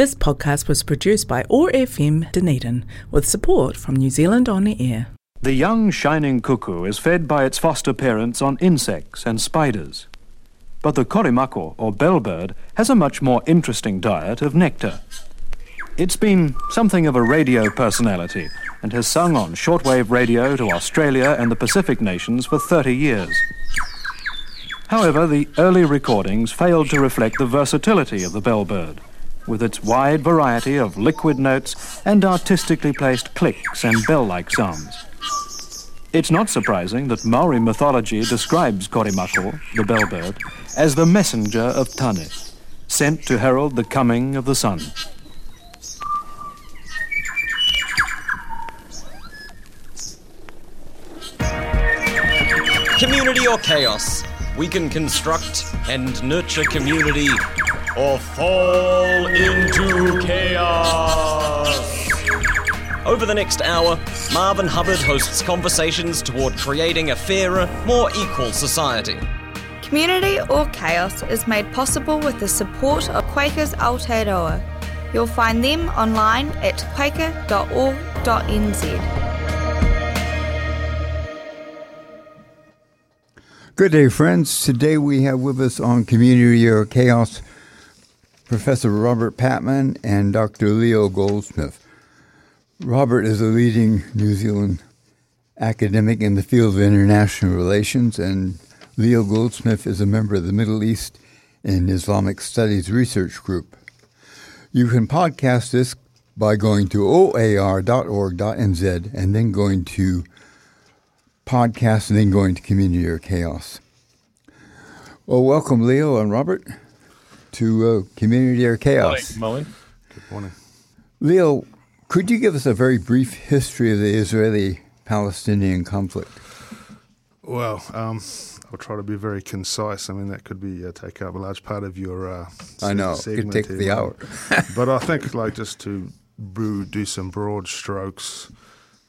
This podcast was produced by OAR FM Dunedin with support from New Zealand On the Air. The young shining cuckoo is fed by its foster parents on insects and spiders. But the korimako, or bellbird, has a much more interesting diet of nectar. It's been something of a radio personality and has sung on shortwave radio to Australia and the Pacific nations for 30 years. However, the early recordings failed to reflect the versatility of the bellbird, with its wide variety of liquid notes and artistically placed clicks and bell-like sounds. It's not surprising that Maori mythology describes Korimako, the bellbird, as the messenger of Tane, sent to herald the coming of the sun. Community or chaos? We can construct and nurture community or fall into chaos. Over the next hour, Marvin Hubbard hosts conversations toward creating a fairer, more equal society. Community or Chaos is made possible with the support of Quakers Aotearoa. You'll find them online at quaker.org.nz. Good day, friends. Today we have with us on Community or Chaos Professor Robert Patman and Dr. Leon Goldsmith. Robert is a leading New Zealand academic in the field of international relations, and Leon Goldsmith is a member of the Middle East and Islamic Studies Research Group. You can podcast this by going to oar.org.nz and then going to podcast and then going to Community or Chaos. Well, welcome, Leon and Robert, to uh, Community or Chaos. Morning. Good morning. Leon, could you give us a very brief history of the Israeli Palestinian conflict? Well, um, I'll try to be very concise. I mean, that could be uh, take up a large part of your. Uh, I know it could take here, the hour, but I think like just to do some broad strokes.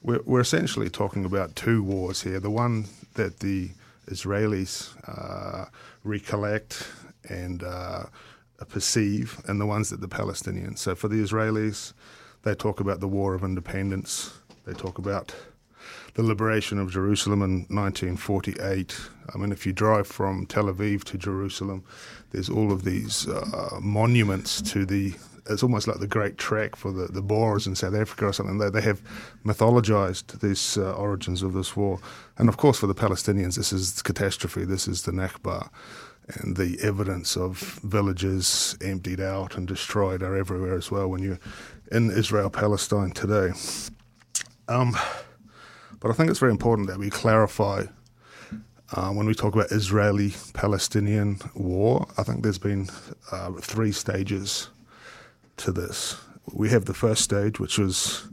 We're, we're essentially talking about two wars here. The one that the Israelis uh, recollect and uh, perceive, and the ones that the Palestinians. So for the Israelis, they talk about the War of Independence. They talk about the liberation of Jerusalem in 1948. I mean, if you drive from Tel Aviv to Jerusalem, there's all of these uh, monuments to the. It's almost like the Great Trek for the, the Boers in South Africa or something. They, they have mythologized these uh, origins of this war. And of course, for the Palestinians, this is catastrophe. This is the Nakba. And the evidence of villages emptied out and destroyed are everywhere as well when you're in Israel Palestine today. Um, but I think it's very important that we clarify uh, when we talk about Israeli Palestinian war. I think there's been uh, three stages to this. We have the first stage, which was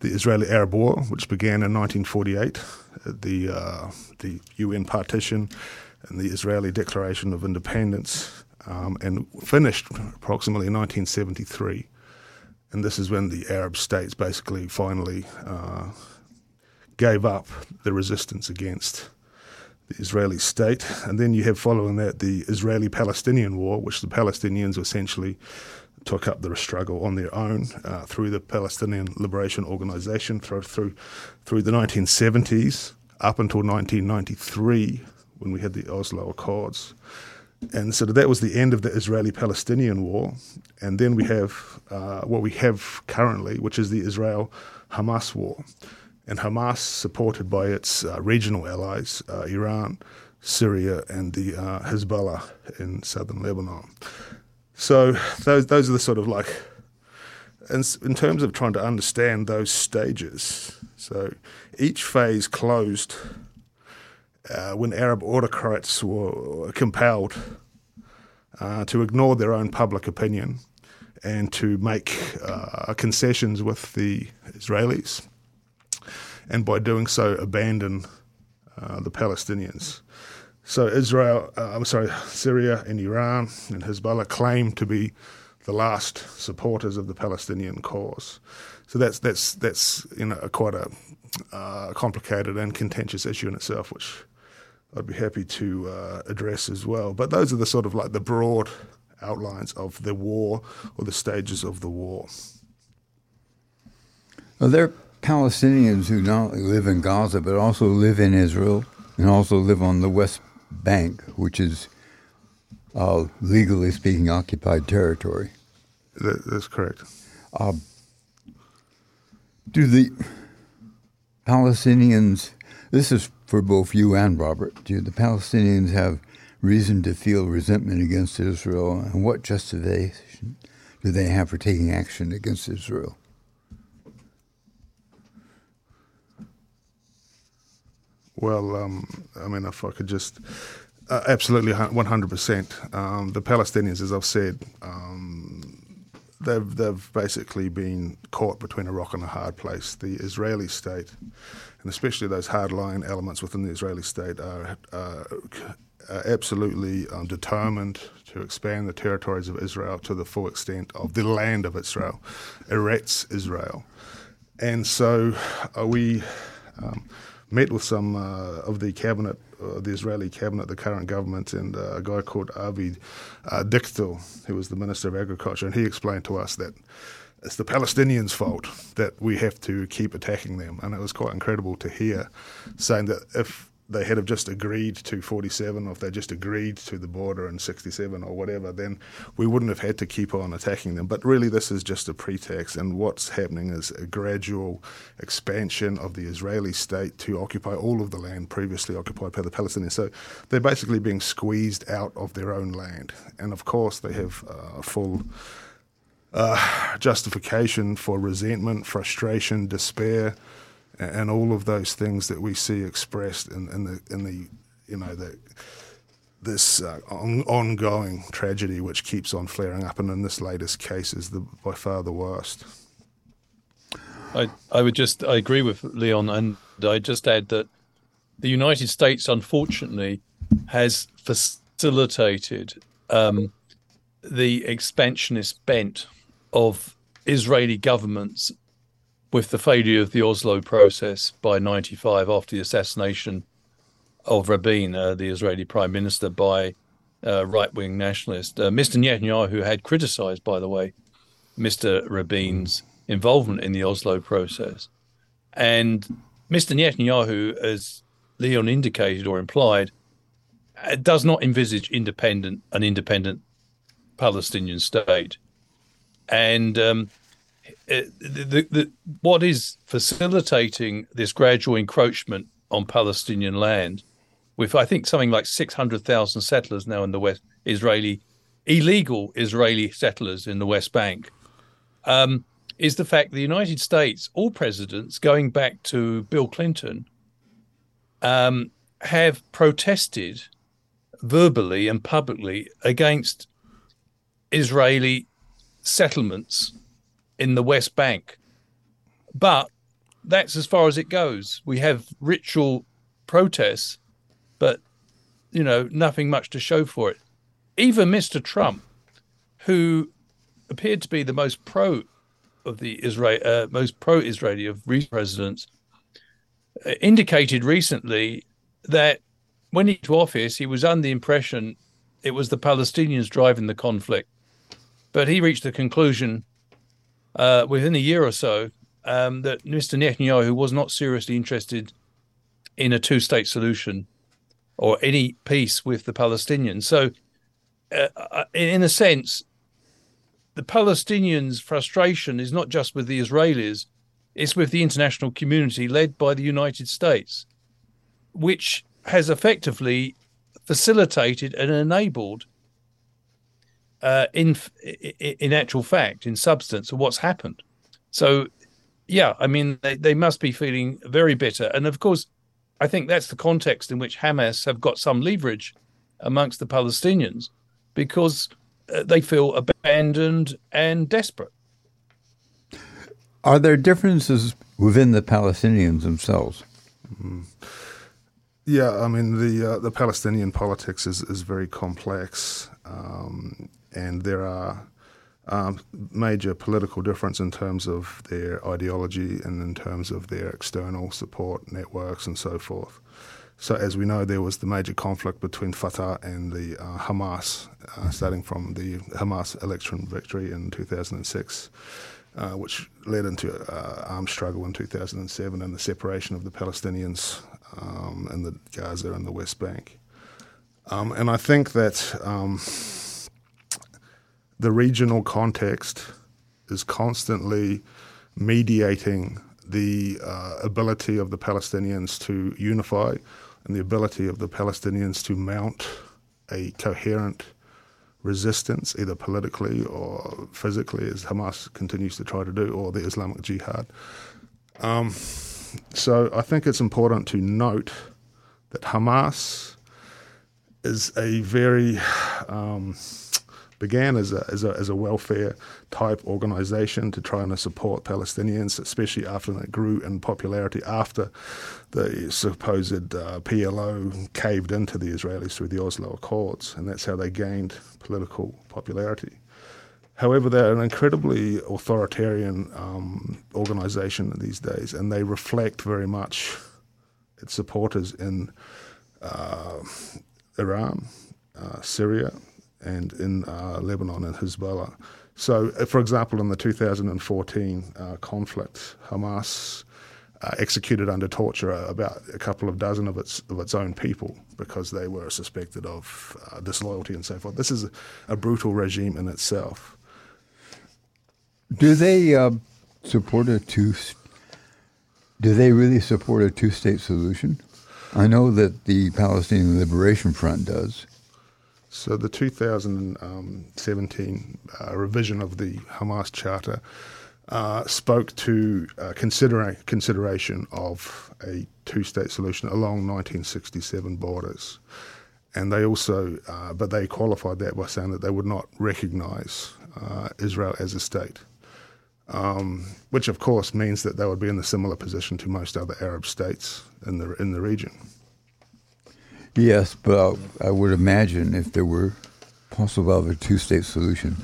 the Israeli Arab War, which began in 1948, the uh, the UN partition and the Israeli Declaration of Independence, um, and finished approximately in 1973. And this is when the Arab states basically finally uh, gave up the resistance against the Israeli state. And then you have following that the Israeli Palestinian War, which the Palestinians essentially took up the struggle on their own uh, through the Palestinian Liberation Organization through, through, through the 1970s up until 1993 when we had the Oslo Accords. And so that was the end of the Israeli Palestinian war. And then we have uh, what we have currently, which is the Israel Hamas war. And Hamas, supported by its uh, regional allies, uh, Iran, Syria, and the uh, Hezbollah in southern Lebanon. So those, those are the sort of like, in, in terms of trying to understand those stages, so each phase closed uh, when Arab autocrats were compelled uh, to ignore their own public opinion and to make uh, concessions with the Israelis, and by doing so, abandon uh, the Palestinians. So Israel, uh, I'm sorry, Syria and Iran and Hezbollah claim to be the last supporters of the Palestinian cause. So that's that's that's you know quite a uh, complicated and contentious issue in itself, which I'd be happy to uh, address as well. But those are the sort of like the broad outlines of the war or the stages of the war. Are there are Palestinians who not only live in Gaza but also live in Israel and also live on the West Bank, which is uh, legally speaking occupied territory? That, that's correct. Uh, do the Palestinians, this is for both you and Robert, do the Palestinians have reason to feel resentment against Israel, and what justification do they have for taking action against Israel? Well, um, I mean, if I could just uh, absolutely 100%. Um, the Palestinians, as I've said, um, they've, they've basically been caught between a rock and a hard place. The Israeli state, and especially those hardline elements within the Israeli state, are, uh, are absolutely um, determined to expand the territories of Israel to the full extent of the land of Israel, Eretz Israel. And so uh, we um, met with some uh, of the cabinet, uh, the Israeli cabinet, the current government, and uh, a guy called Avi uh, Dichter, who was the Minister of Agriculture, and he explained to us that it's the Palestinians' fault that we have to keep attacking them. And it was quite incredible to hear saying that if they had have just agreed to 47, or if they just agreed to the border in 67 or whatever, then we wouldn't have had to keep on attacking them. But really, this is just a pretext, and what's happening is a gradual expansion of the Israeli state to occupy all of the land previously occupied by the Palestinians. So they're basically being squeezed out of their own land, and of course, they have uh, full. Uh, justification for resentment, frustration, despair, and all of those things that we see expressed in, in the in the you know the this uh, on, ongoing tragedy which keeps on flaring up, and in this latest case is the by far the worst. I I would just I agree with Leon, and I just add that the United States, unfortunately, has facilitated um, the expansionist bent of Israeli governments with the failure of the Oslo process by 95 after the assassination of Rabin, uh, the Israeli prime minister, by uh, right wing nationalists. Uh, Mr. Netanyahu had criticized, by the way, Mr. Rabin's involvement in the Oslo process. And Mr. Netanyahu, as Leon indicated or implied, uh, does not envisage independent an independent Palestinian state. And um, uh, the, the, what is facilitating this gradual encroachment on Palestinian land, with I think something like 600,000 settlers now in the West, Israeli, illegal Israeli settlers in the West Bank, um, is the fact the United States, all presidents going back to Bill Clinton, um, have protested verbally and publicly against Israeli settlements in the West Bank. But that's as far as it goes. We have ritual protests, but you know, nothing much to show for it. Even Mr. Trump, who appeared to be the most pro of the Israel, uh, most pro-Israeli of recent presidents, uh, indicated recently that when he to office, he was under the impression it was the Palestinians driving the conflict. But he reached the conclusion uh, within a year or so um, that Mr. Netanyahu was not seriously interested in a two state solution or any peace with the Palestinians. So, uh, uh, in a sense, the Palestinians' frustration is not just with the Israelis, it's with the international community led by the United States, which has effectively facilitated and enabled uh, in in actual fact, in substance, of what's happened. So, yeah, I mean, they, they must be feeling very bitter, and of course, I think that's the context in which Hamas have got some leverage amongst the Palestinians because uh, they feel abandoned and desperate. Are there differences within the Palestinians themselves? Mm. Yeah, I mean the uh, the Palestinian politics is, is very complex. Um, and there are um, major political difference in terms of their ideology and in terms of their external support networks and so forth. So, as we know, there was the major conflict between Fatah and the uh, Hamas, uh, starting from the Hamas election victory in 2006, uh, which led into uh, armed struggle in 2007 and the separation of the Palestinians um, in the Gaza and the West Bank. Um, and I think that um, the regional context is constantly mediating the uh, ability of the Palestinians to unify and the ability of the Palestinians to mount a coherent resistance, either politically or physically, as Hamas continues to try to do, or the Islamic Jihad. Um, so I think it's important to note that Hamas is a very um, began as a, as a, as a welfare type organization to try and support Palestinians, especially after it grew in popularity after the supposed uh, PLO caved into the Israelis through the Oslo Accords, and that's how they gained political popularity. However, they're an incredibly authoritarian um, organization these days, and they reflect very much its supporters in uh, Iran, uh, Syria, and in uh, Lebanon and Hezbollah. So, uh, for example, in the 2014 uh, conflict, Hamas uh, executed under torture about a couple of dozen of its of its own people because they were suspected of uh, disloyalty and so forth. This is a, a, brutal regime in itself. Do they uh, support a two? Do they really support a two-state solution? I know that the Palestinian Liberation Front does. So the 2017 uh, revision of the Hamas Charter uh, spoke to uh, considera- consideration of a two-state solution along 1967 borders, and they also, uh, but they qualified that by saying that they would not recognise uh, Israel as a state. Um, which of course means that they would be in a similar position to most other Arab states in the in the region. Yes, but I would imagine if there were possible of a two-state solution,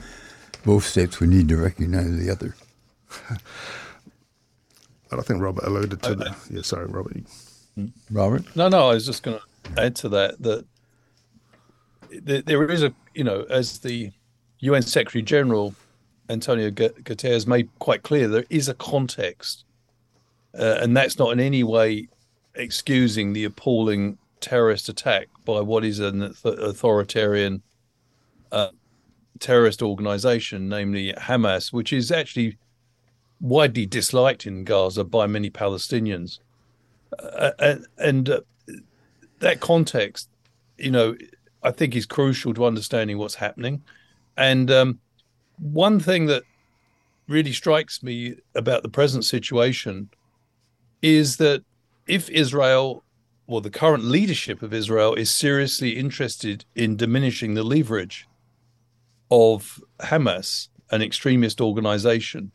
both states would need to recognize the other. I think Robert alluded to that. Yeah, sorry, Robert. Robert? No, no, I was just going to add to that that there is a, you know, as the UN Secretary General Antonio Guterres made quite clear, there is a context, uh, and that's not in any way excusing the appalling terrorist attack by what is an authoritarian uh, terrorist organization, namely Hamas, which is actually widely disliked in Gaza by many Palestinians. Uh, and, and uh, that context, you know, I think is crucial to understanding what's happening. And um, one thing that really strikes me about the present situation is that if Israel well, the current leadership of Israel is seriously interested in diminishing the leverage of Hamas, an extremist organization,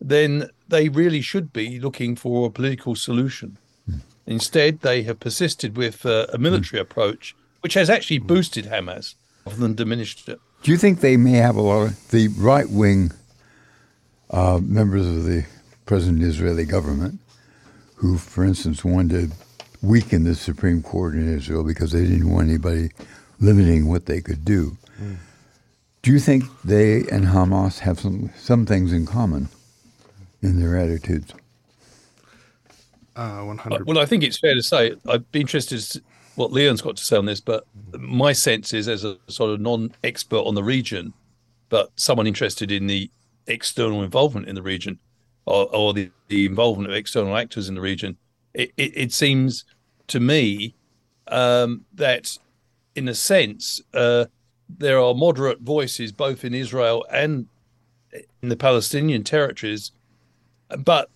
then they really should be looking for a political solution. Mm. Instead, they have persisted with uh, a military mm. approach, which has actually boosted Hamas rather than diminished it. Do you think they may have a lot of the right wing uh, members of the present Israeli government who, for instance, wanted to weaken the Supreme Court in Israel because they didn't want anybody limiting what they could do. Mm. Do you think they and Hamas have some, some things in common in their attitudes? Uh, 100. Uh, well, I think it's fair to say I'd be interested in what Leon's got to say on this, but my sense is, as a sort of non-expert on the region, but someone interested in the external involvement in the region, or, or the, the involvement of external actors in the region, it, it, it seems to me um, that, in a sense, uh, there are moderate voices both in Israel and in the Palestinian territories. But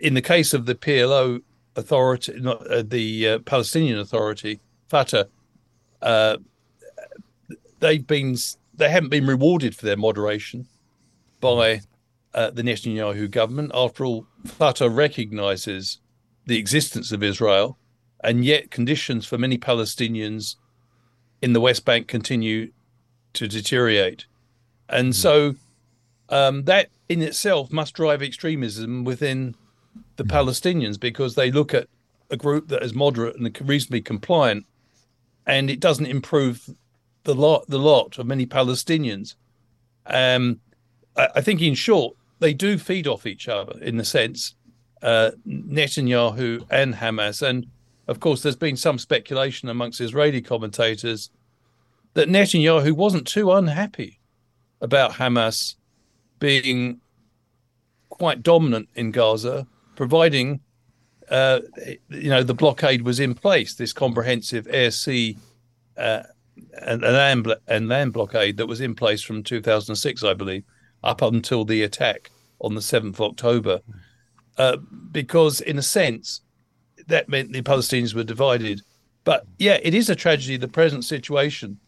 in the case of the PLO authority, not uh, the uh, Palestinian Authority, Fatah, uh, they've been they haven't been rewarded for their moderation by uh, the Netanyahu government. After all, Fatah recognizes the existence of Israel, and yet conditions for many Palestinians in the West Bank continue to deteriorate. And so um, that in itself must drive extremism within the Palestinians because they look at a group that is moderate and reasonably compliant, and it doesn't improve the lot the lot of many Palestinians. Um, I, I think, in short, they do feed off each other in the sense uh, Netanyahu and Hamas, and of course, there's been some speculation amongst Israeli commentators that Netanyahu wasn't too unhappy about Hamas being quite dominant in Gaza, providing uh, you know the blockade was in place, this comprehensive air sea uh, and, land and land blockade that was in place from 2006, I believe, up until the attack on the 7th of October. Uh, because in a sense, that meant the Palestinians were divided. But yeah, it is a tragedy, the present situation,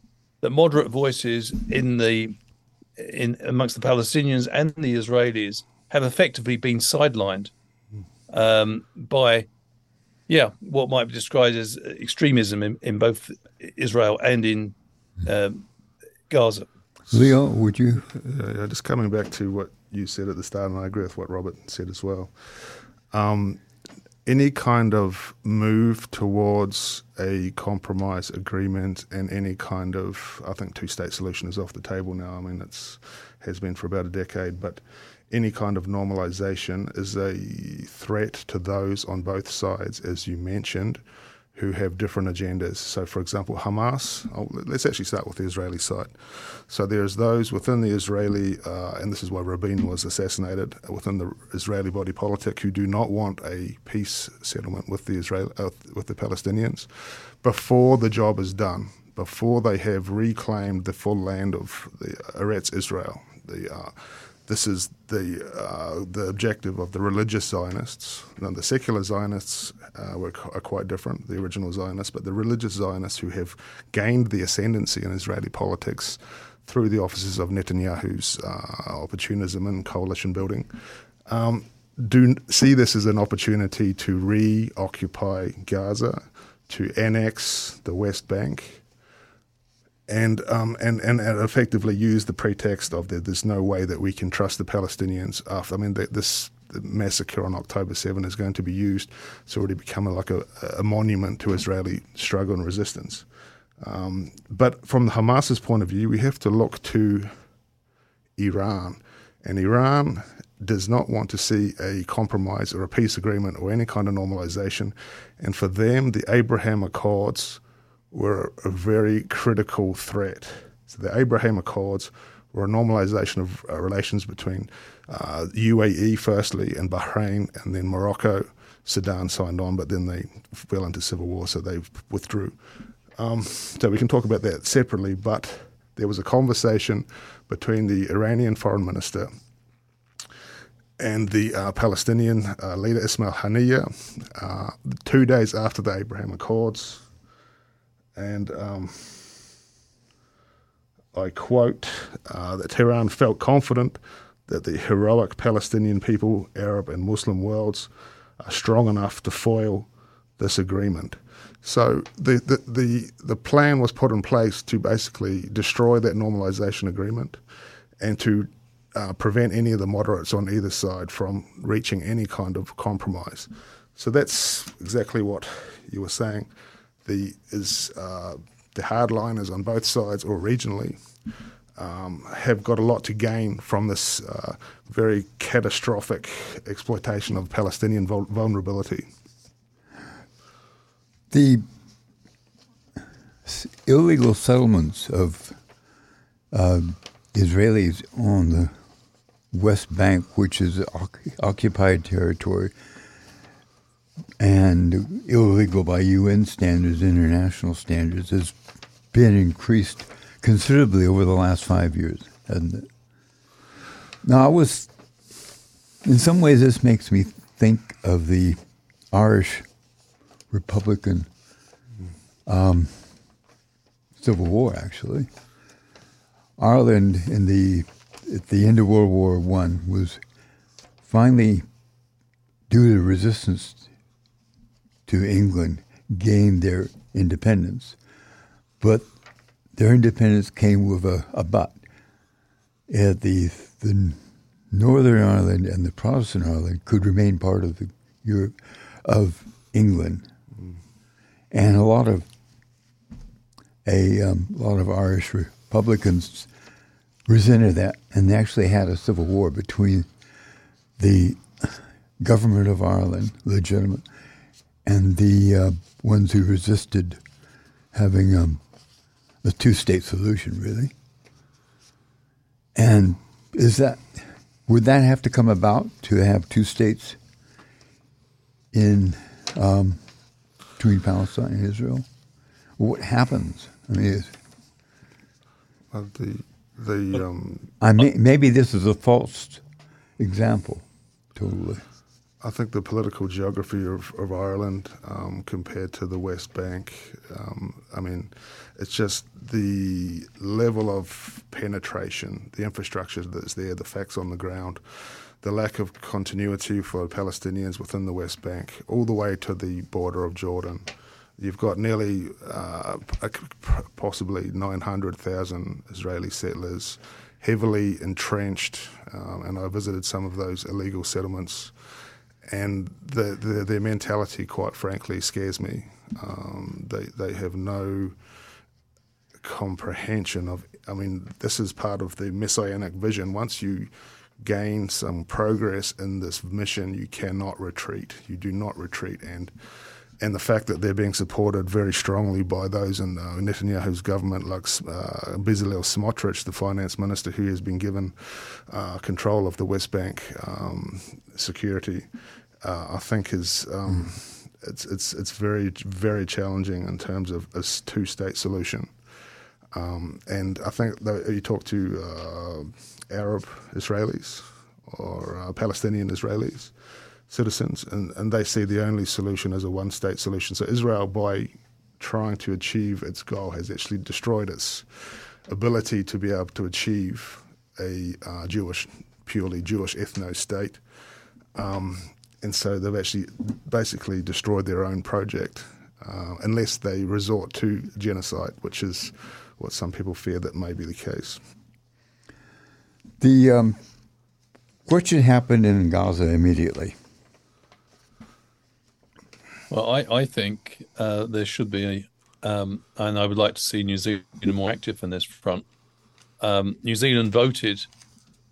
that moderate voices in the in amongst the Palestinians and the Israelis have effectively been sidelined um, by, yeah, what might be described as extremism in, in both Israel and in um, Gaza. Leon, would you? Uh, just coming back to what you said at the start, and I agree with what Robert said as well. Um, any kind of move towards a compromise agreement and any kind of, I think, two-state solution is off the table now. I mean, it's has been for about a decade, but any kind of normalization is a threat to those on both sides, as you mentioned, who have different agendas. So, for example, Hamas, oh, let's actually start with the Israeli side. So, there's those within the Israeli, uh, and this is why Rabin was assassinated, within the Israeli body politic, who do not want a peace settlement with the, Israel, uh, with the Palestinians before the job is done, before they have reclaimed the full land of the Eretz Israel. The, uh, this is the uh, the objective of the religious Zionists. Now, the secular Zionists uh, were, are quite different, the original Zionists, but the religious Zionists who have gained the ascendancy in Israeli politics through the offices of Netanyahu's uh, opportunism and coalition building. Um, do see this as an opportunity to reoccupy Gaza, to annex the West Bank, and um, and, and effectively use the pretext of that there's no way that we can trust the Palestinians after. I mean, the, this massacre on October 7 is going to be used. It's already become a, like a, a, monument to Israeli struggle and resistance. Um, but from the Hamas's point of view, we have to look to Iran, and Iran does not want to see a compromise or a peace agreement or any kind of normalization. And for them, the Abraham Accords were a very critical threat. So the Abraham Accords were a normalization of uh, relations between uh, UAE firstly and Bahrain and then Morocco. Sudan signed on, but then they fell into civil war, so they withdrew. Um, so we can talk about that separately, but there was a conversation between the Iranian foreign minister and the uh, Palestinian uh, leader Ismail Haniyeh uh, two days after the Abraham Accords and um, I quote uh, that Tehran felt confident that the heroic Palestinian people, Arab and Muslim worlds, are strong enough to foil this agreement. So the, the, the, the plan was put in place to basically destroy that normalization agreement and to uh, prevent any of the moderates on either side from reaching any kind of compromise. So that's exactly what you were saying the is uh, the hardliners on both sides or regionally um, have got a lot to gain from this uh, very catastrophic exploitation of Palestinian vul- vulnerability. The illegal settlements of uh, Israelis on the West Bank, which is occupied territory, and illegal by UN standards, international standards, has been increased considerably over the last five years, hasn't it? Now, I was, in some ways, this makes me think of the Irish Republican um, Civil War, actually. Ireland, in the at the end of World War One, was finally, due to resistance to England gained their independence. But their independence came with a, a but. At the, the Northern Ireland and the Protestant Ireland could remain part of the Europe of England, and a lot of a um, lot of Irish Republicans resented that, and they actually had a civil war between the government of Ireland, legitimate, and the uh, ones who resisted having um, a two-state solution, really. And is that would that have to come about to have two states in um, between Palestine and Israel? What happens? I mean, the the um, I may, maybe this is a false example. Totally. I think the political geography of, of Ireland um, compared to the West Bank, um, I mean, it's just the level of penetration, the infrastructure that's there, the facts on the ground, the lack of continuity for Palestinians within the West Bank, all the way to the border of Jordan. You've got nearly uh, possibly 900,000 Israeli settlers, heavily entrenched, um, and I visited some of those illegal settlements and the, the, their mentality, quite frankly, scares me. Um, they they have no comprehension of. I mean, this is part of the messianic vision. Once you gain some progress in this mission, you cannot retreat. You do not retreat, and and the fact that they're being supported very strongly by those in uh, Netanyahu's government, like uh, Bezalel Smotrich, the finance minister, who has been given uh, control of the West Bank um, security, uh, I think is um, it's it's it's very very challenging in terms of a two-state solution. Um, and I think you talk to uh, Arab Israelis or uh, Palestinian Israelis citizens, and, and they see the only solution as a one state solution. So Israel, by trying to achieve its goal, has actually destroyed its ability to be able to achieve a uh, Jewish, purely Jewish ethno state. Um, and so they've actually basically destroyed their own project, uh, unless they resort to genocide, which is what some people fear that may be the case. The um, question happened in Gaza immediately. Well, I, I think uh, there should be, um, and I would like to see New Zealand more active in this front. Um, New Zealand voted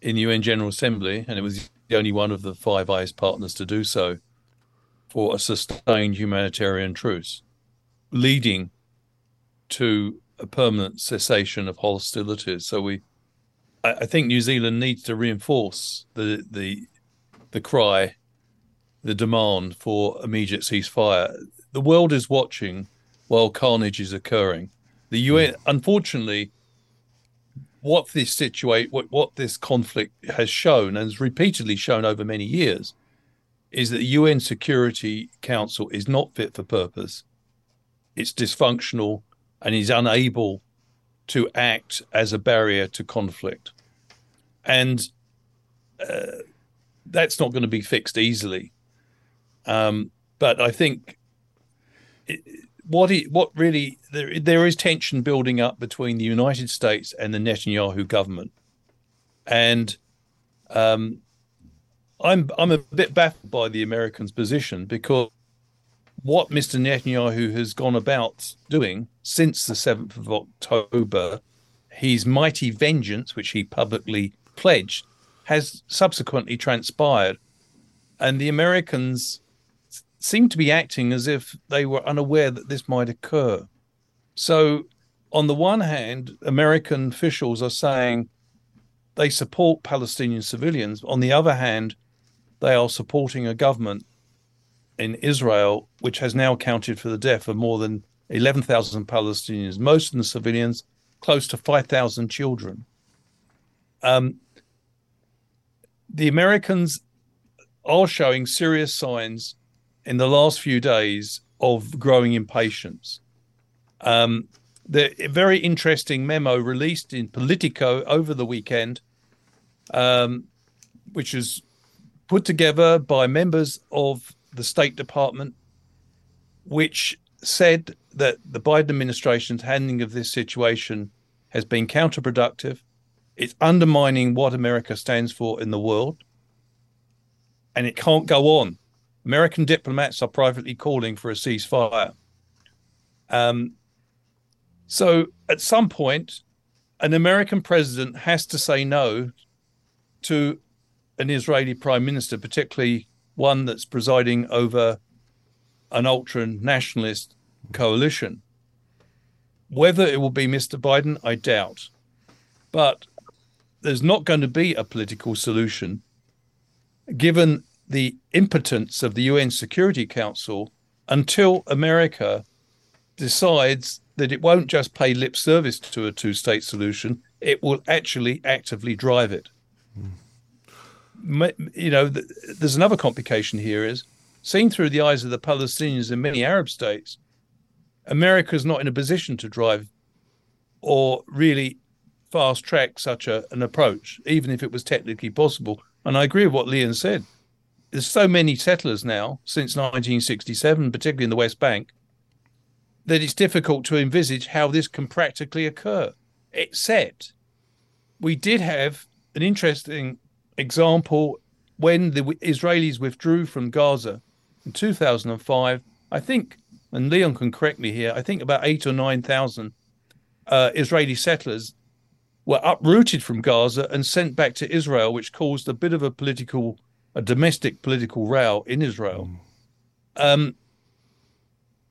in the UN General Assembly, and it was the only one of the Five Eyes partners to do so, for a sustained humanitarian truce, leading to a permanent cessation of hostilities. So we, I, I think New Zealand needs to reinforce the the the cry the demand for immediate ceasefire. The world is watching while carnage is occurring. The UN, hmm. unfortunately, what this situation, what, what this conflict has shown, and has repeatedly shown over many years, is that the UN Security Council is not fit for purpose. It's dysfunctional and is unable to act as a barrier to conflict. And uh, that's not going to be fixed easily. Um, but I think it, what it, what really there there is tension building up between the United States and the Netanyahu government, and um, I'm I'm a bit baffled by the Americans' position because what Mr. Netanyahu has gone about doing since the seventh of October, his mighty vengeance, which he publicly pledged, has subsequently transpired, and the Americans seemed to be acting as if they were unaware that this might occur. So, on the one hand, American officials are saying they support Palestinian civilians. On the other hand, they are supporting a government in Israel which has now accounted for the death of more than 11,000 Palestinians, most of them civilians, close to 5,000 children. Um, the Americans are showing serious signs in the last few days of growing impatience. Um, the very interesting memo released in Politico over the weekend, um, which was put together by members of the State Department, which said that the Biden administration's handling of this situation has been counterproductive. It's undermining what America stands for in the world. And it can't go on American diplomats are privately calling for a ceasefire. Um, so at some point, an American president has to say no to an Israeli prime minister, particularly one that's presiding over an ultra nationalist coalition. Whether it will be Mr. Biden, I doubt. But there's not going to be a political solution given the impotence of the UN Security Council until America decides that it won't just pay lip service to a two state solution, it will actually actively drive it. Mm. You know, there's another complication here is seen through the eyes of the Palestinians in many Arab states, America is not in a position to drive or really fast track such a, an approach, even if it was technically possible. And I agree with what Leon said. There's so many settlers now since 1967, particularly in the West Bank, that it's difficult to envisage how this can practically occur. Except we did have an interesting example when the Israelis withdrew from Gaza in 2005. I think, and Leon can correct me here, I think about eight or 9,000 uh, Israeli settlers were uprooted from Gaza and sent back to Israel, which caused a bit of a political, a domestic political row in Israel. Mm. Um,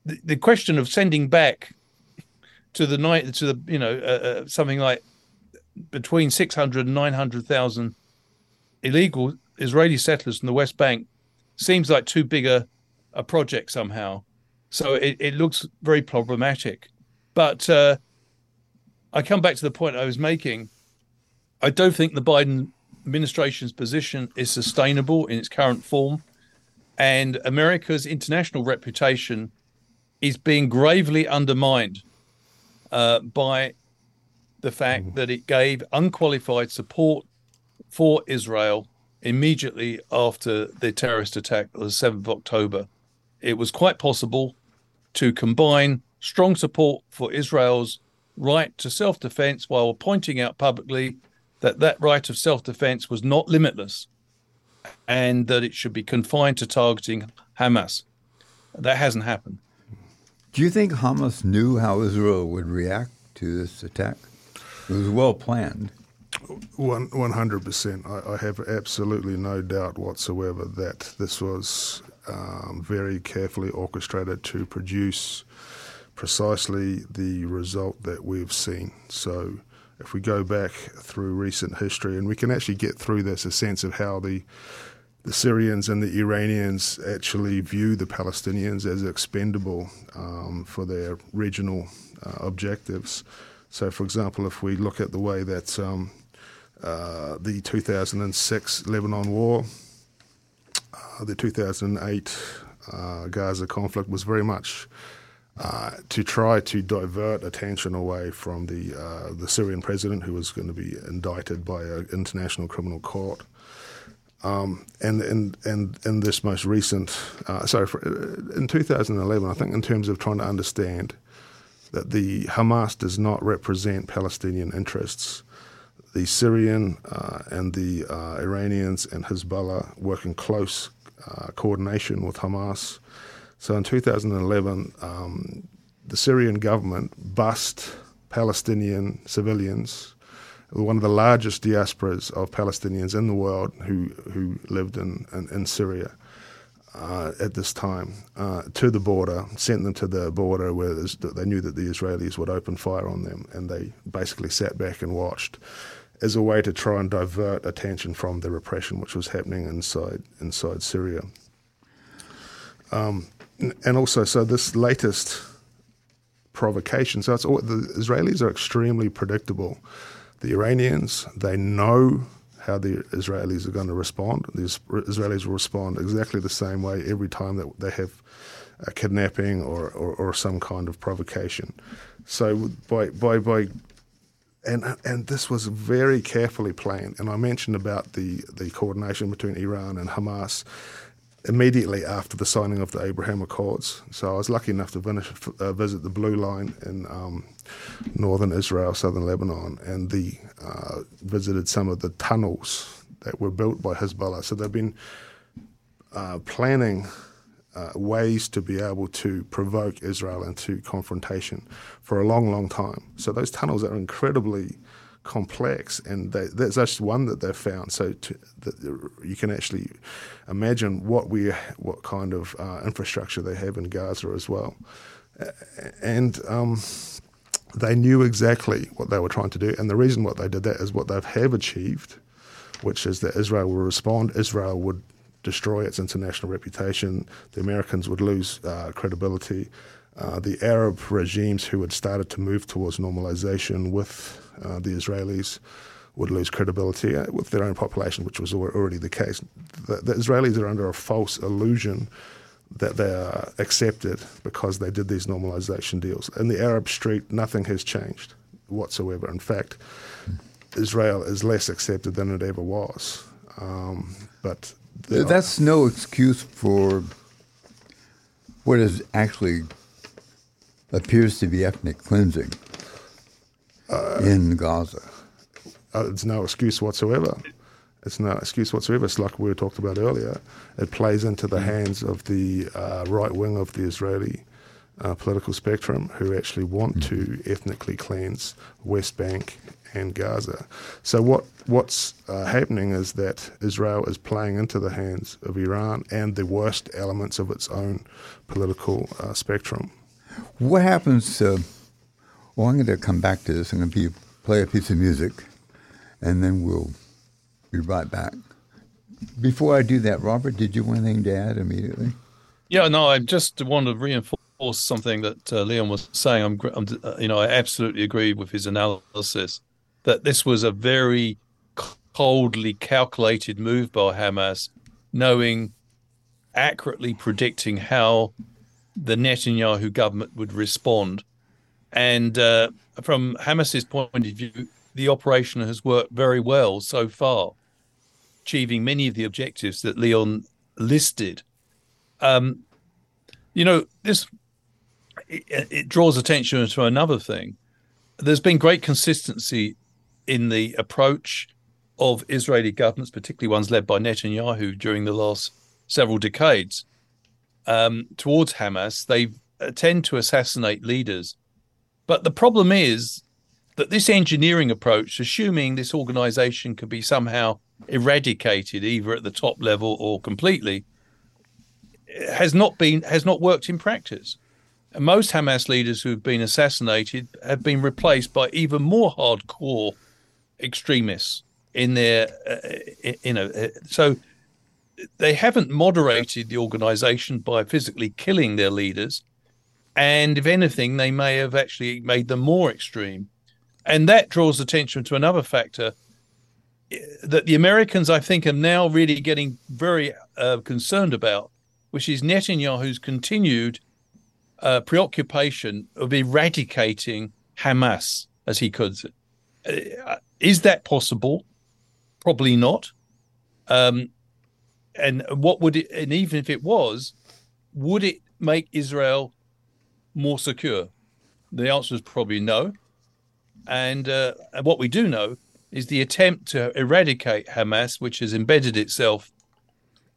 the, the question of sending back to the night to the you know uh, uh, something like between 600 and 900,000 illegal Israeli settlers in the West Bank seems like too big a, a project somehow. So it, it looks very problematic. But uh, I come back to the point I was making. I don't think the Biden administration's position is sustainable in its current form. And America's international reputation is being gravely undermined uh, by the fact mm. that it gave unqualified support for Israel immediately after the terrorist attack of the 7th of October. It was quite possible to combine strong support for Israel's right to self defense while pointing out publicly that that right of self defense was not limitless and that it should be confined to targeting Hamas. That hasn't happened. Do you think Hamas knew how Israel would react to this attack? It was well planned. One one hundred percent. I have absolutely no doubt whatsoever that this was um, very carefully orchestrated to produce precisely the result that we've seen. So, if we go back through recent history, and we can actually get through this, a sense of how the the Syrians and the Iranians actually view the Palestinians as expendable um, for their regional uh, objectives. So, for example, if we look at the way that um, uh, the 2006 Lebanon War, uh, the 2008 uh, Gaza conflict was very much uh, to try to divert attention away from the uh, the Syrian president, who was going to be indicted by an international criminal court. Um, and and and in this most recent, uh, sorry, for, uh, in 2011, I think in terms of trying to understand that the Hamas does not represent Palestinian interests. The Syrian uh, and the uh, Iranians and Hezbollah work in close coordination with Hamas. So in 2011, um, the Syrian government bust Palestinian civilians one of the largest diasporas of Palestinians in the world who who lived in in, in Syria uh, at this time uh, to the border, sent them to the border where they knew that the Israelis would open fire on them, and they basically sat back and watched as a way to try and divert attention from the repression which was happening inside inside Syria. Um, and also, so this latest provocation. So it's all, the Israelis are extremely predictable the Iranians, they know how the Israelis are going to respond. The Israelis will respond exactly the same way every time that they have a kidnapping or, or, or some kind of provocation. So by by by and and this was very carefully planned. And I mentioned about the, the coordination between Iran and Hamas immediately after the signing of the Abraham Accords. So I was lucky enough to finish, uh, visit the Blue Line in um, northern Israel, southern Lebanon, and the uh, visited some of the tunnels that were built by Hezbollah. So they've been uh, planning uh, ways to be able to provoke Israel into confrontation for a long, long time. So those tunnels are incredibly complex, and they, that's just one that they've found. So to, you can actually imagine what we, what kind of uh, infrastructure they have in Gaza as well, and. Um, they knew exactly what they were trying to do, and the reason what they did that is what they have achieved, which is that Israel will respond. Israel would destroy its international reputation. The Americans would lose uh, credibility. Uh, the Arab regimes who had started to move towards normalization with uh, the Israelis would lose credibility uh, with their own population, which was already the case. The, the Israelis are under a false illusion that they are accepted because they did these normalization deals. In the Arab street, nothing has changed whatsoever. In fact, Israel is less accepted than it ever was. Um, but that's no excuse for what is actually appears to be ethnic cleansing uh, in Gaza. Uh, it's no excuse whatsoever. It's no excuse whatsoever. It's like we talked about earlier. It plays into the hands of the uh, right wing of the Israeli uh, political spectrum who actually want to ethnically cleanse West Bank and Gaza. So what what's uh, happening is that Israel is playing into the hands of Iran and the worst elements of its own political uh, spectrum. What happens? Uh, well, I'm going to come back to this. I'm going to play a piece of music, and then we'll be right back. Before I do that, Robert, did you want anything to add immediately? Yeah, no, I just want to reinforce something that uh, Leon was saying. I'm, I'm, uh, you know, I absolutely agree with his analysis that this was a very coldly calculated move by Hamas, knowing accurately predicting how the Netanyahu government would respond. And uh, from Hamas's point of view, the operation has worked very well so far, achieving many of the objectives that Leon listed. Um, you know, this it, it draws attention to another thing. There's been great consistency in the approach of Israeli governments, particularly ones led by Netanyahu during the last several decades, um, towards Hamas. They tend to assassinate leaders. But the problem is that this engineering approach, assuming this organization can be somehow eradicated either at the top level or completely, has not been has not worked in practice. And most Hamas leaders who've been assassinated have been replaced by even more hardcore extremists in their, uh, you know, uh, so they haven't moderated the organization by physically killing their leaders. And if anything, they may have actually made them more extreme. And that draws attention to another factor that the Americans, I think, are now really getting very uh, concerned about, which is Netanyahu's continued uh, preoccupation of eradicating Hamas, as he could. Uh, is that possible? Probably not. Um, and what would it? And even if it was, would it make Israel more secure? The answer is probably no. And, uh, what we do know is the attempt to eradicate Hamas, which has embedded itself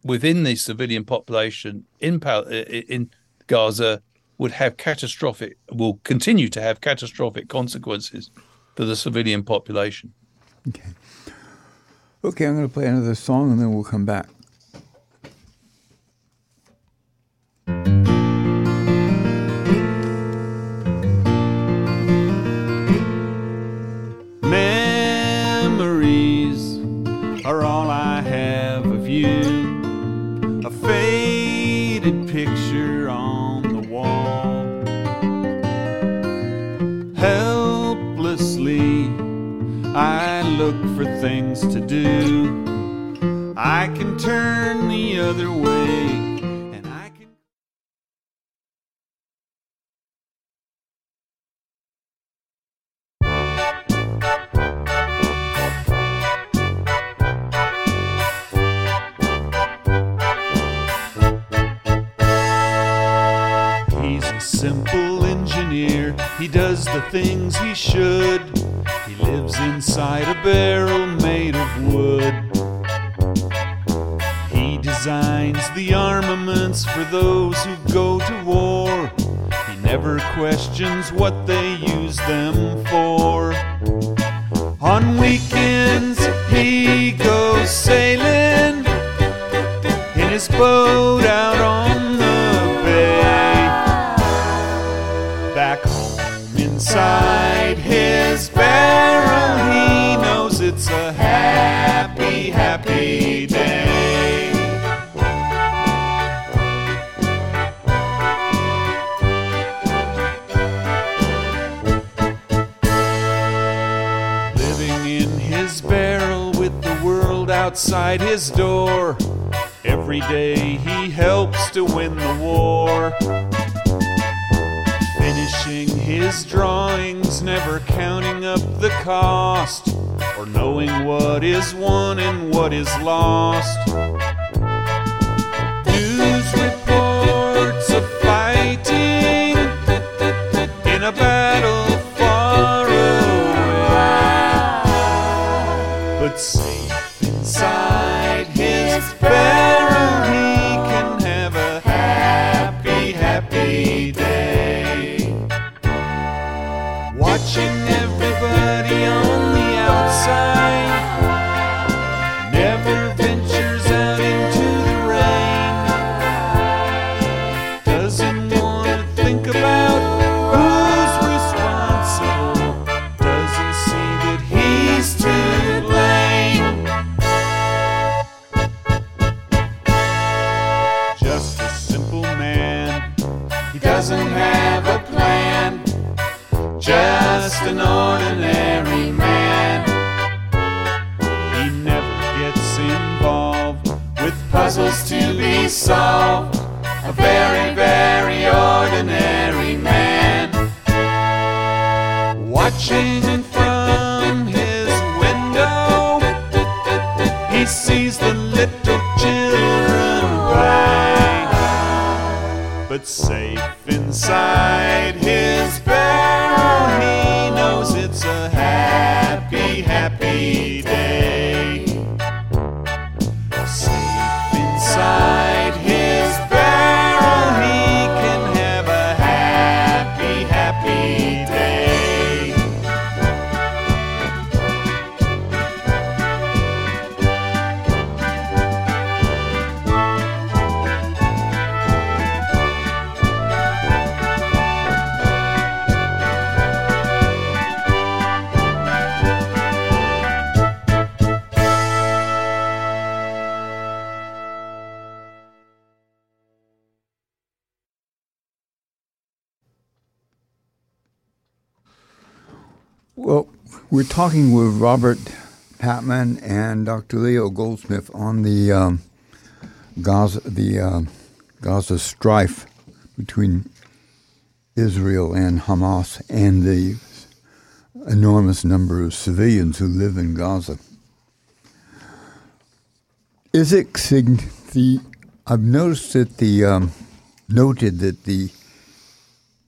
within the civilian population in in Gaza, would have catastrophic, will continue to have catastrophic consequences for the civilian population. Okay. Okay, I'm going to play another song and then we'll come back. Things to do. I can turn the other way. And I can. He's a simple engineer. He does the things he should. He lives inside a barrel questions what they use them for. On weekends, he goes sailing in his boat out on the bay. Back home inside outside his door. Every day he helps to win the war. Finishing his drawings, never counting up the cost, or knowing what is won and what is lost. News reports be we're talking with Robert Patman and Dr. Leon Goldsmith on the um, Gaza, the um Gaza strife between Israel and Hamas and the enormous number of civilians who live in Gaza. Is it the? I've noticed that the um, noted that the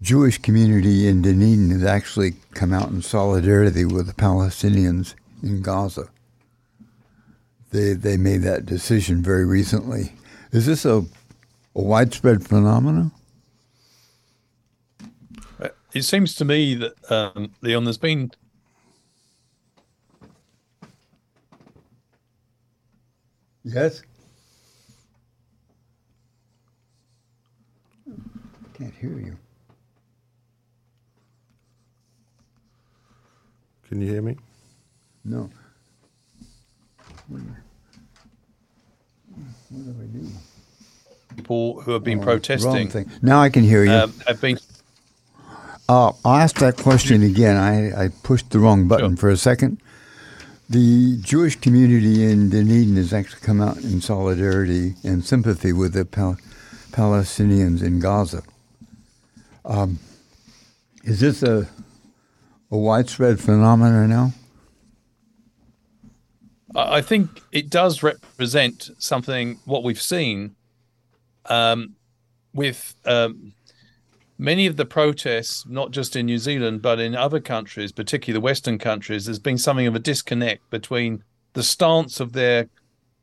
Jewish community in Dunedin has actually come out in solidarity with the Palestinians in Gaza. They they made that decision very recently. Is this a, a widespread phenomenon? Uh, It seems to me that um, Leon, there's been Yes. Can't hear you. Can you hear me? No. What do I do? people who have been Oh, wrong protesting thing. Now I can hear you. um, have been Uh, I'll ask that question again. I, I pushed the wrong button Sure. for a second. The Jewish community in Dunedin has actually come out in solidarity and sympathy with the Pal- Palestinians in Gaza. Um, is this a, a widespread phenomenon now? I think it does represent something what we've seen um, with um, many of the protests, not just in New Zealand but in other countries, particularly the Western countries. There's been something of a disconnect between the stance of their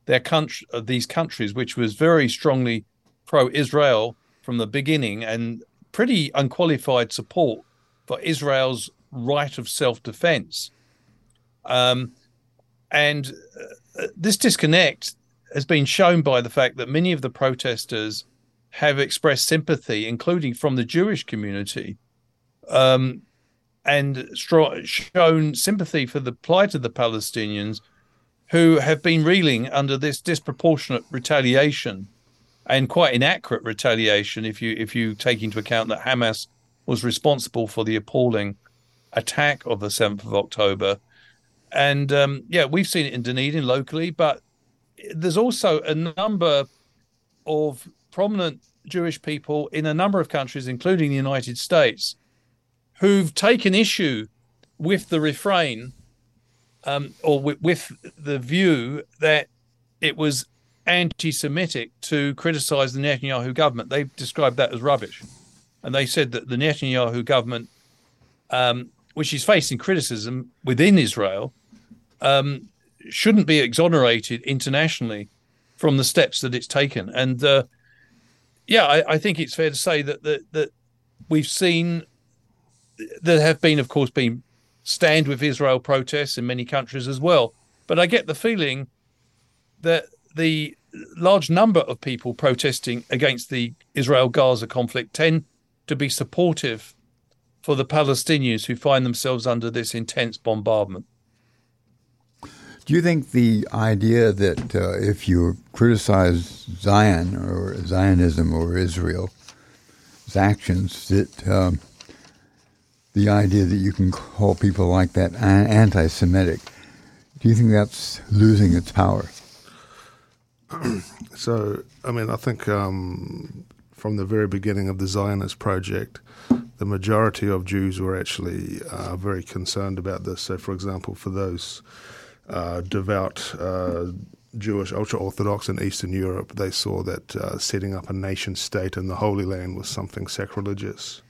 their country, uh, these countries, which was very strongly pro-Israel from the beginning and pretty unqualified support for Israel's right of self-defense. Um, and uh, this disconnect has been shown by the fact that many of the protesters have expressed sympathy, including from the Jewish community, um, and shown sympathy for the plight of the Palestinians who have been reeling under this disproportionate retaliation and quite inaccurate retaliation if you if you take into account that Hamas was responsible for the appalling attack of the 7th of October. And um, yeah, we've seen it in Dunedin locally, but there's also a number of prominent Jewish people in a number of countries, including the United States, who've taken issue with the refrain um, or with, with the view that it was anti Semitic to criticize the Netanyahu government. They've described that as rubbish. And they said that the Netanyahu government, um, which is facing criticism within Israel, um, shouldn't be exonerated internationally from the steps that it's taken. And uh, yeah, I, I, think it's fair to say that, that that we've seen there have been, of course, been stand with Israel protests in many countries as well. But I get the feeling that the large number of people protesting against the Israel Gaza conflict tend to be supportive for the Palestinians who find themselves under this intense bombardment. Do you think the idea that uh, if you criticize Zion or Zionism or Israel's actions, that um, the idea that you can call people like that anti Semitic, do you think that's losing its power? so, I mean, I think um, from the very beginning of the Zionist project, the majority of Jews were actually uh, very concerned about this. So, for example, for those uh, devout uh, Jewish ultra Orthodox in Eastern Europe, they saw that uh, setting up a nation state in the Holy Land was something sacrilegious.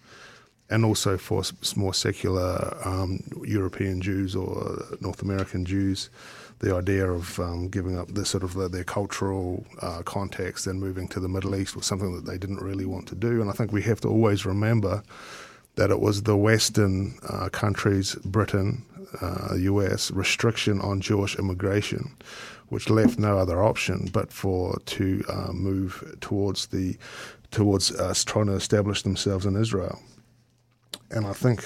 And also for more secular um, European Jews or North American Jews, the idea of um, giving up this sort of uh, their cultural uh, context and moving to the Middle East was something that they didn't really want to do. And I think we have to always remember that it was the Western uh, countries, Britain, uh, US restriction on Jewish immigration, which left no other option but for to uh, move towards the towards us trying to establish themselves in Israel. And I think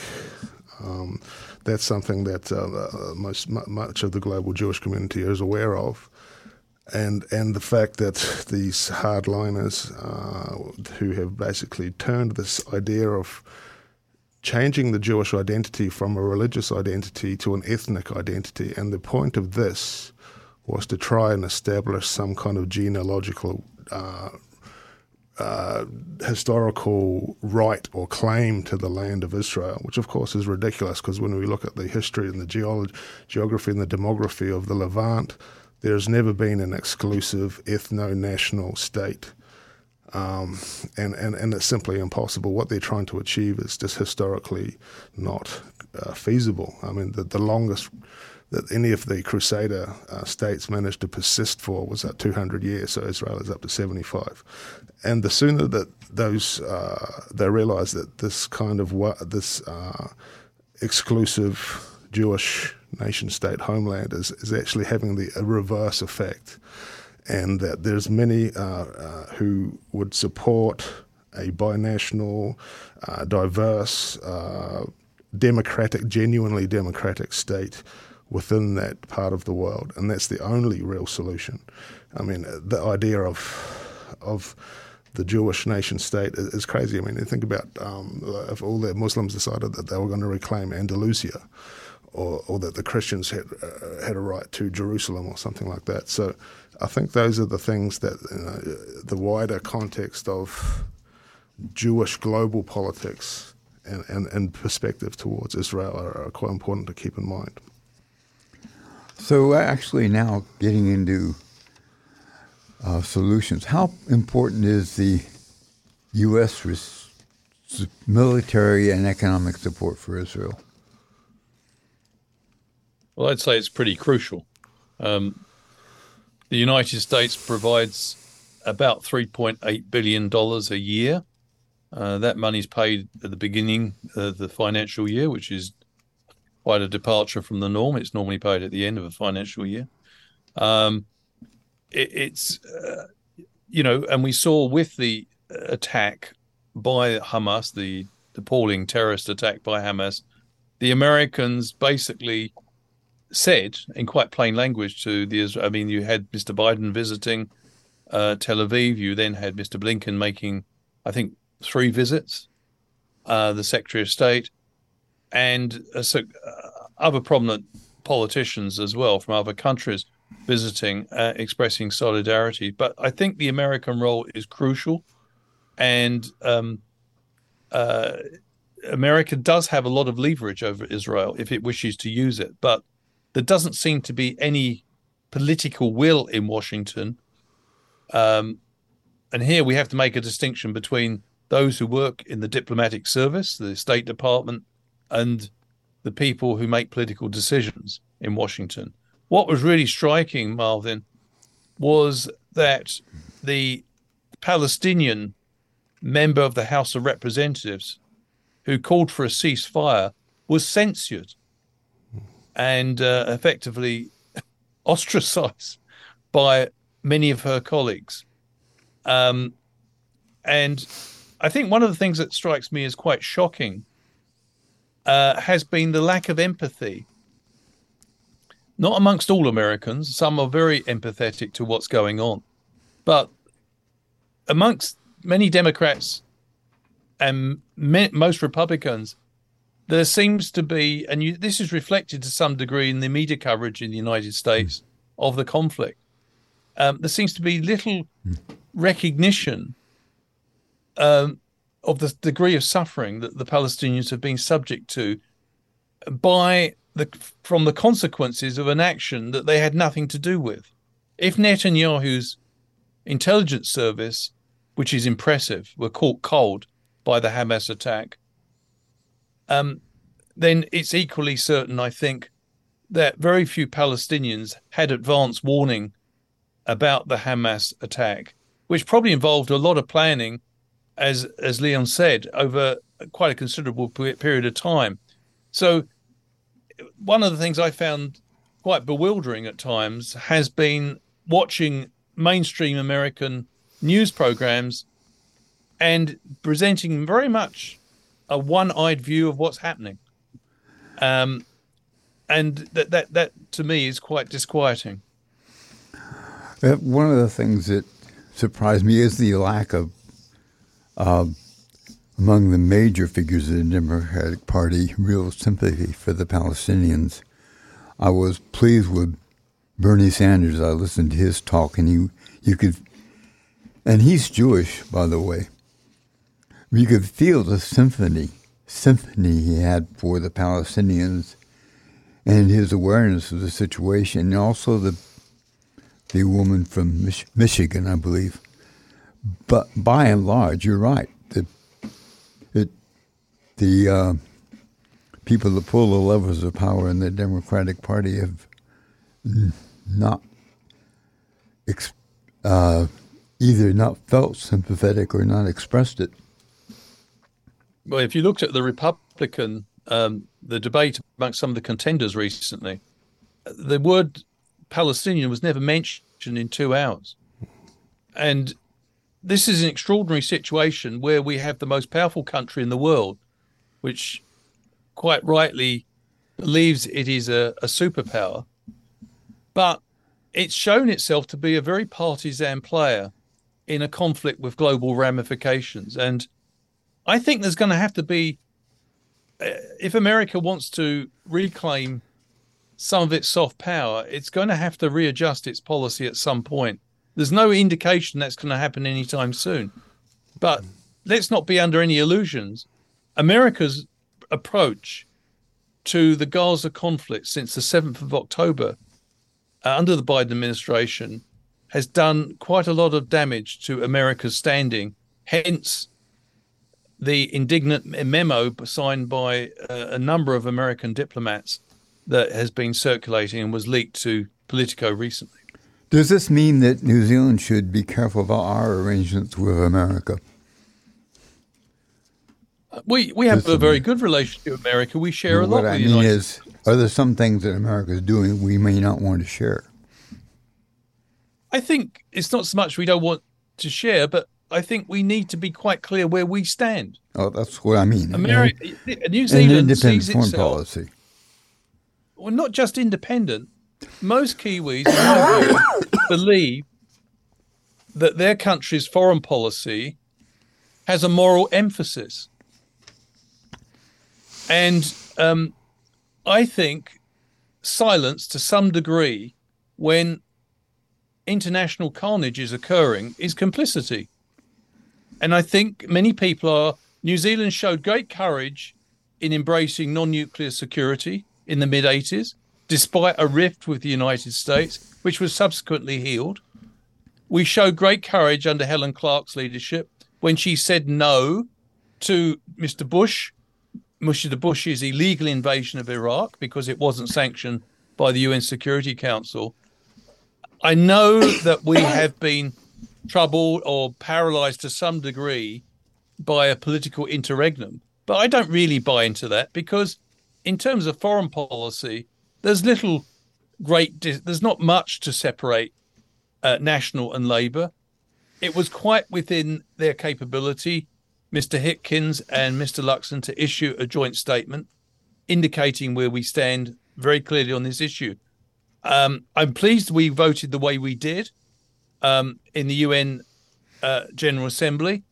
um, that's something that uh, uh most much of the global Jewish community is aware of. And and the fact that these hardliners uh, who have basically turned this idea of changing the Jewish identity from a religious identity to an ethnic identity. And the point of this was to try and establish some kind of genealogical uh, uh, historical right or claim to the land of Israel, which of course is ridiculous because when we look at the history and the geology, geography and the demography of the Levant, there has never been an exclusive ethno national state. Um, and, and, and it's simply impossible. What they're trying to achieve is just historically not uh, feasible. I mean, the, the longest that any of the Crusader uh, states managed to persist for was at 200 years, so Israel is up to 75. And the sooner that those uh, they realise that this kind of this uh, exclusive Jewish nation state homeland is, is actually having the reverse effect and that there's many uh, uh, who would support a binational, uh, diverse, uh, democratic, genuinely democratic state within that part of the world, and that's the only real solution. I mean, the idea of of the Jewish nation state is, crazy. I mean, you think about um, if all the Muslims decided that they were going to reclaim Andalusia, or, or that the Christians had uh, had a right to Jerusalem or something like that. So I think those are the things that you know, the wider context of Jewish global politics and, and, and perspective towards Israel are, are, quite important to keep in mind. So, actually, now getting into uh, solutions, how important is the U.S. Res- military and economic support for Israel? Well, I'd say it's pretty crucial. Um, the United States provides about $3.8 billion a year. Uh, that is paid at the beginning of the financial year, which is quite a departure from the norm. It's normally paid at the end of a financial year. Um, it, it's, uh, you know, and we saw with the attack by Hamas, the appalling terrorist attack by Hamas, the Americans basically said in quite plain language to the I mean, you had Mr. Biden visiting uh, Tel Aviv. You then had Mr. Blinken making, I think, three visits, uh, the Secretary of State, and uh, so, uh, other prominent politicians as well from other countries visiting, uh, expressing solidarity. But I think the American role is crucial, and um, uh, America does have a lot of leverage over Israel if it wishes to use it. But there doesn't seem to be any political will in Washington. Um, and here we have to make a distinction between those who work in the diplomatic service, the State Department, and the people who make political decisions in Washington. What was really striking, Marvin, was that the Palestinian member of the House of Representatives who called for a ceasefire was censured and uh, effectively ostracized by many of her colleagues. Um, and I think one of the things that strikes me as quite shocking uh, has been the lack of empathy. Not amongst all Americans, some are very empathetic to what's going on, but amongst many Democrats and me- most Republicans, there seems to be, and you, this is reflected to some degree in the media coverage in the United States mm. of the conflict. Um, there seems to be little mm. recognition um, of the degree of suffering that the Palestinians have been subject to by the from the consequences of an action that they had nothing to do with. If Netanyahu's intelligence service, which is impressive, were caught cold by the Hamas attack, um, then it's equally certain, I think, that very few Palestinians had advance warning about the Hamas attack, which probably involved a lot of planning as as Leon said, over quite a considerable period of time. So, one of the things I found quite bewildering at times has been watching mainstream American news programs and presenting very much a one-eyed view of what's happening. Um, and that that that to me is quite disquieting. Uh, one of the things that surprised me is the lack of uh, among the major figures of the Democratic Party, real sympathy for the Palestinians. I was pleased with Bernie Sanders. I listened to his talk, and you you could, and he's Jewish, by the way. You could feel the symphony symphony he had for the Palestinians, and his awareness of the situation, and also the the woman from Mich- Michigan, I believe, but by and large, you're right. The it, the uh, people that pull the levers of power in the Democratic Party have not ex- uh, either not felt sympathetic or not expressed it. Well, if you looked at the Republican, um, the debate amongst some of the contenders recently, the word Palestinian was never mentioned in two hours. And this is an extraordinary situation where we have the most powerful country in the world, which quite rightly believes it is a, a superpower, but it's shown itself to be a very partisan player in a conflict with global ramifications. And I think there's going to have to be, uh, if America wants to reclaim some of its soft power, it's going to have to readjust its policy at some point. There's no indication that's going to happen anytime soon. But let's not be under any illusions. America's approach to the Gaza conflict since the 7th of October uh, under the Biden administration has done quite a lot of damage to America's standing. Hence, the indignant memo signed by uh, a number of American diplomats that has been circulating and was leaked to Politico recently. Does this mean that New Zealand should be careful about our arrangements with America? Uh, we we have a very good relationship with America. We share a lot what I mean United is, are there some things that America is doing we may not want to share? I think it's not so much we don't want to share, but I think we need to be quite clear where we stand. Oh, that's what I mean. America, New An Zealand independent sees foreign itself, policy. well, not just independent. Most Kiwis, view, believe that their country's foreign policy has a moral emphasis, and um, I think silence to some degree when international carnage is occurring is complicity. And I think many people are. New Zealand showed great courage in embracing non nuclear security in the mid 80s, despite a rift with the United States, which was subsequently healed. We showed great courage under Helen Clark's leadership when she said no to Mr. Bush, Mr. Bush's illegal invasion of Iraq because it wasn't sanctioned by the UN Security Council. I know that we have been troubled or paralyzed to some degree by a political interregnum, but I don't really buy into that because, in terms of foreign policy, there's little great, there's not much to separate uh, National and Labour. It was quite within their capability, Mr. Hipkins and Mr. Luxon, to issue a joint statement indicating where we stand very clearly on this issue. Um, I'm pleased we voted the way we did um, in the UN uh, General Assembly.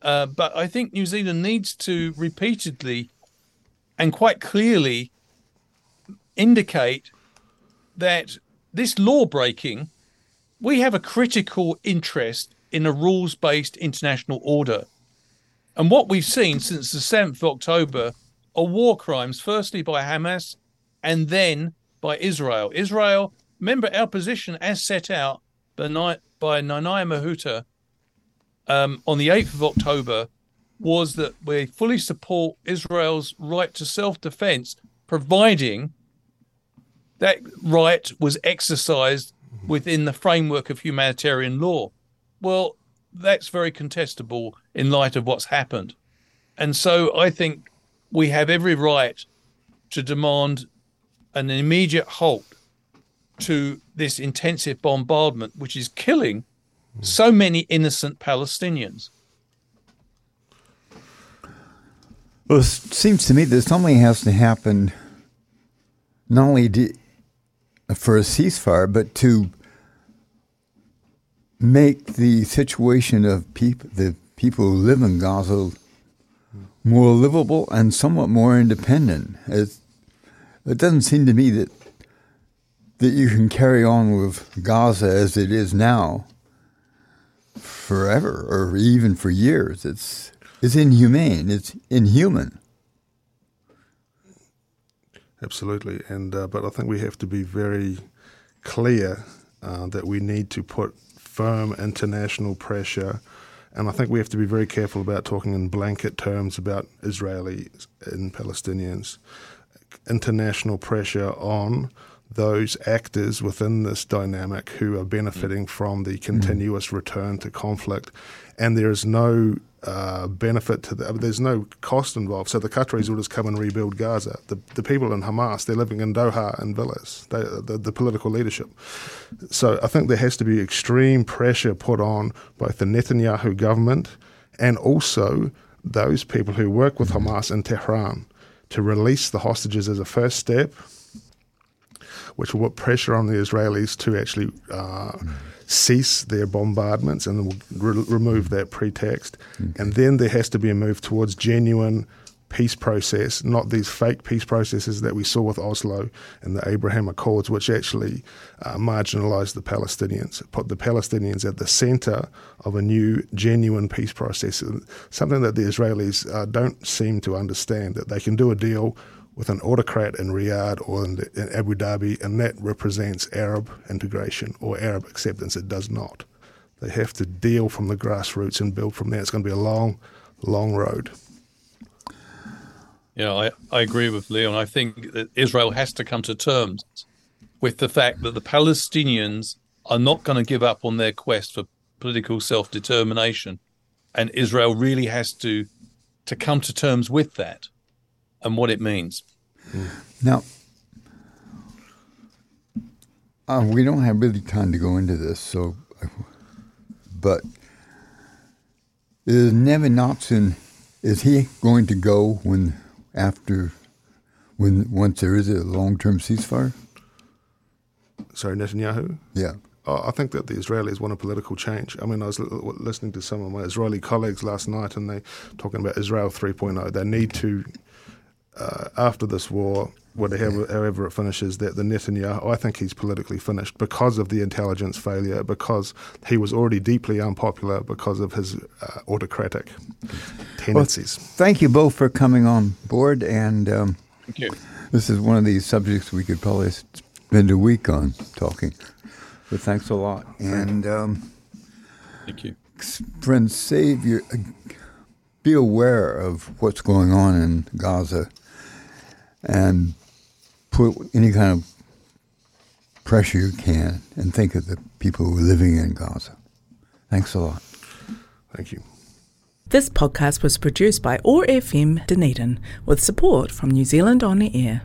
Uh, but I think New Zealand needs to repeatedly and quite clearly indicate that this law breaking, we have a critical interest in a rules based international order. And what we've seen since the 7th of October are war crimes, firstly by Hamas and then by Israel. Israel, remember our position as set out by, by Nanaia Mahuta um, on the 8th of October was that we fully support Israel's right to self defense, providing that right was exercised within the framework of humanitarian law. Well, that's very contestable in light of what's happened. And so I think we have every right to demand an immediate halt to this intensive bombardment, which is killing so many innocent Palestinians. Well, it seems to me that something has to happen not only to, for a ceasefire, but to make the situation of people, the people who live in Gaza, more livable and somewhat more independent. It's, it doesn't seem to me that that you can carry on with Gaza as it is now forever or even for years. It's it's inhumane. It's inhuman. Absolutely, and uh, but I think we have to be very clear uh, that we need to put firm international pressure, and I think we have to be very careful about talking in blanket terms about Israelis and Palestinians. International pressure on those actors within this dynamic who are benefiting from the continuous return to conflict, and there is no uh, benefit to the, there's no cost involved. So the Qataris will just come and rebuild Gaza. The, the people in Hamas, they're living in Doha and villas, they, the, the political leadership. So I think there has to be extreme pressure put on both the Netanyahu government and also those people who work with Hamas in Tehran to release the hostages as a first step, which will put pressure on the Israelis to actually uh, cease their bombardments and re- remove that pretext. And then there has to be a move towards genuine peace process, not these fake peace processes that we saw with Oslo and the Abraham Accords, which actually uh, marginalized the Palestinians, put the Palestinians at the center of a new, genuine peace process, something that the Israelis uh, don't seem to understand, that they can do a deal with an autocrat in Riyadh or in, in Abu Dhabi, and that represents Arab integration or Arab acceptance. It does not. They have to deal from the grassroots and build from there. It's going to be a long, long road. Yeah, I, I agree with Leon. I think that Israel has to come to terms with the fact that the Palestinians are not going to give up on their quest for political self determination. And Israel really has to to come to terms with that and what it means. Now, uh, we don't have really time to go into this, so, but is Nevin Notson, is he going to go when after when once there is a long term ceasefire? Sorry, Netanyahu. Yeah. Uh, I think that the Israelis want a political change. I mean, I was l- listening to some of my Israeli colleagues last night, and they talking about Israel 3.0. They need to, uh, after this war, whatever, however it finishes, that the Netanyahu, I think he's politically finished because of the intelligence failure, because he was already deeply unpopular because of his uh, autocratic tendencies. Well, thank you both for coming on board, and um, Thank you. this is one of these subjects we could probably spend a week on talking. But thanks a lot, and. Um, Thank you. friends, save your, be aware of what's going on in Gaza, and put any kind of pressure you can, and think of the people who are living in Gaza. Thanks a lot. Thank you. This podcast was produced by OAR FM Dunedin with support from New Zealand On the Air.